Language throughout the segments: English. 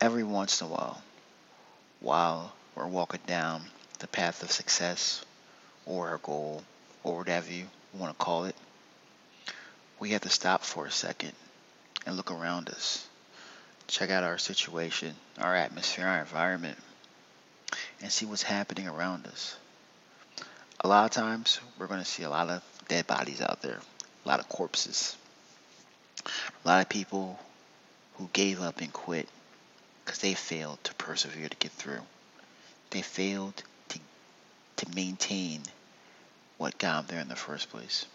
every once in a while, while we're walking down the path of success or our goal or whatever you want to call it, we have to stop for a second and look around us. Check out our situation, our atmosphere, our environment, and see what's happening around us. A lot of times, we're going to see a lot of dead bodies out there, a lot of corpses, a lot of people who gave up and quit because they failed to persevere to get through. They failed to, to maintain what got them there in the first place.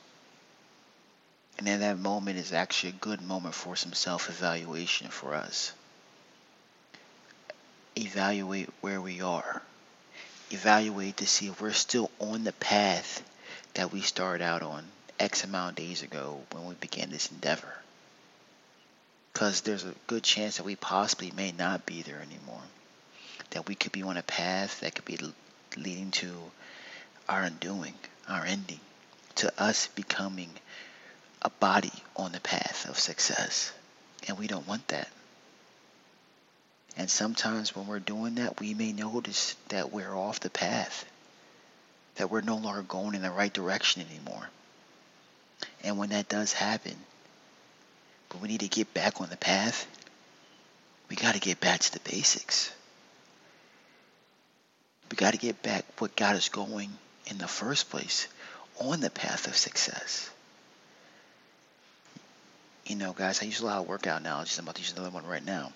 And in that moment is actually a good moment for some self evaluation for us. Evaluate where we are. Evaluate to see if we're still on the path that we started out on X amount of days ago when we began this endeavor. Because there's a good chance that we possibly may not be there anymore. That we could be on a path that could be leading to our undoing, our ending, to us becoming a body on the path of success. And we don't want that. And sometimes when we're doing that, we may notice that we're off the path, that we're no longer going in the right direction anymore. And when that does happen, but we need to get back on the path, we got to get back to the basics. We got to get back what got us going in the first place on the path of success. You know, guys, I use a lot of workout analogies. I'm about to use another one right now.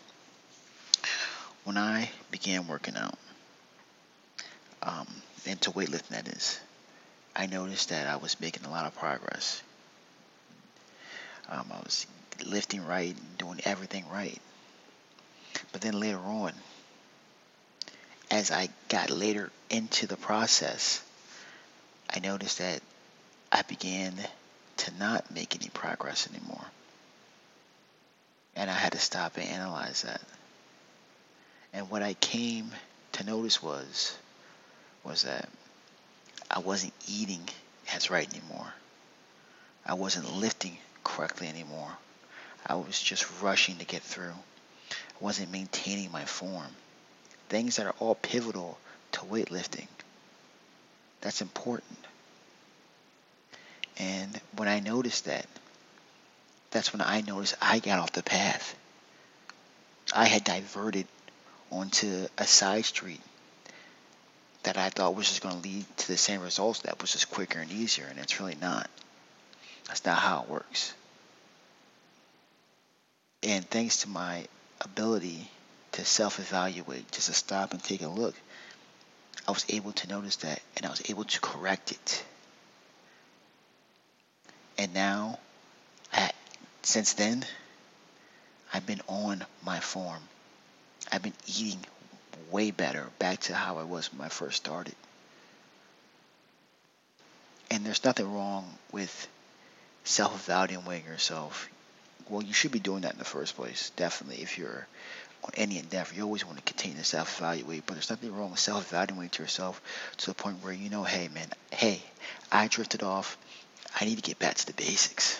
When I began working out, um, into weightlifting, that is, I noticed that I was making a lot of progress. Um, I was lifting right and doing everything right. But then later on, as I got later into the process, I noticed that I began to not make any progress anymore. And I had to stop and analyze that. And what I came to notice was was that I wasn't eating as right anymore. I wasn't lifting correctly anymore. I was just rushing to get through. I wasn't maintaining my form. Things that are all pivotal to weightlifting. That's important. And when I noticed that, that's when I noticed I got off the path. I had diverted onto a side street that I thought was just going to lead to the same results that was just quicker and easier, and it's really not. That's not how it works. And thanks to my ability to self evaluate, just to stop and take a look, I was able to notice that and I was able to correct it. And now since then, I've been on my form. I've been eating way better, back to how I was when I first started. And there's nothing wrong with self evaluating yourself. Well, you should be doing that in the first place, definitely. If you're on any endeavor, you always want to continue to self evaluate, but there's nothing wrong with self evaluating to yourself to the point where you know, hey, man, hey, I drifted off. I need to get back to the basics.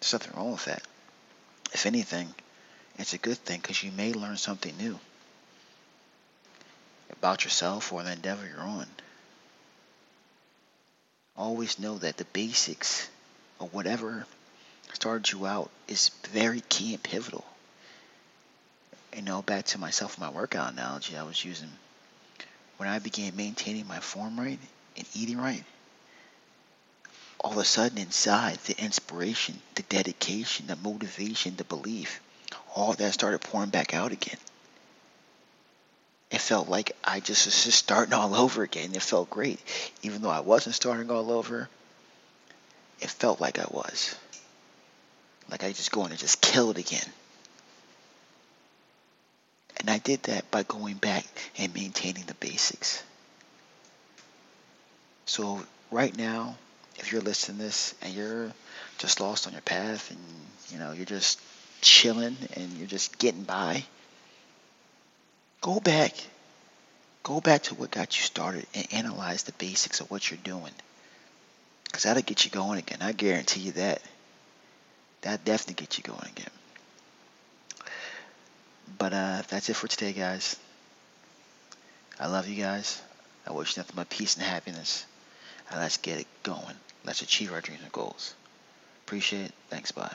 There's nothing wrong with that. If anything, it's a good thing because you may learn something new about yourself or the endeavor you're on. Always know that the basics of whatever started you out is very key and pivotal. You know, back to myself, my workout analogy I was using. When I began maintaining my form right and eating right, all of a sudden inside the inspiration, the dedication, the motivation, the belief, all that started pouring back out again. It felt like I just was just starting all over again. It felt great. Even though I wasn't starting all over, it felt like I was. Like I just going and just kill it again. And I did that by going back and maintaining the basics. So right now, if you're listening to this and you're just lost on your path and you know you're just chilling and you're just getting by, go back. Go back to what got you started and analyze the basics of what you're doing. Because that'll get you going again. I guarantee you that. That definitely gets you going again. But uh, that's it for today, guys. I love you guys. I wish nothing but peace and happiness. And let's get it going. Let's achieve our dreams and goals. Appreciate it. Thanks. Bye.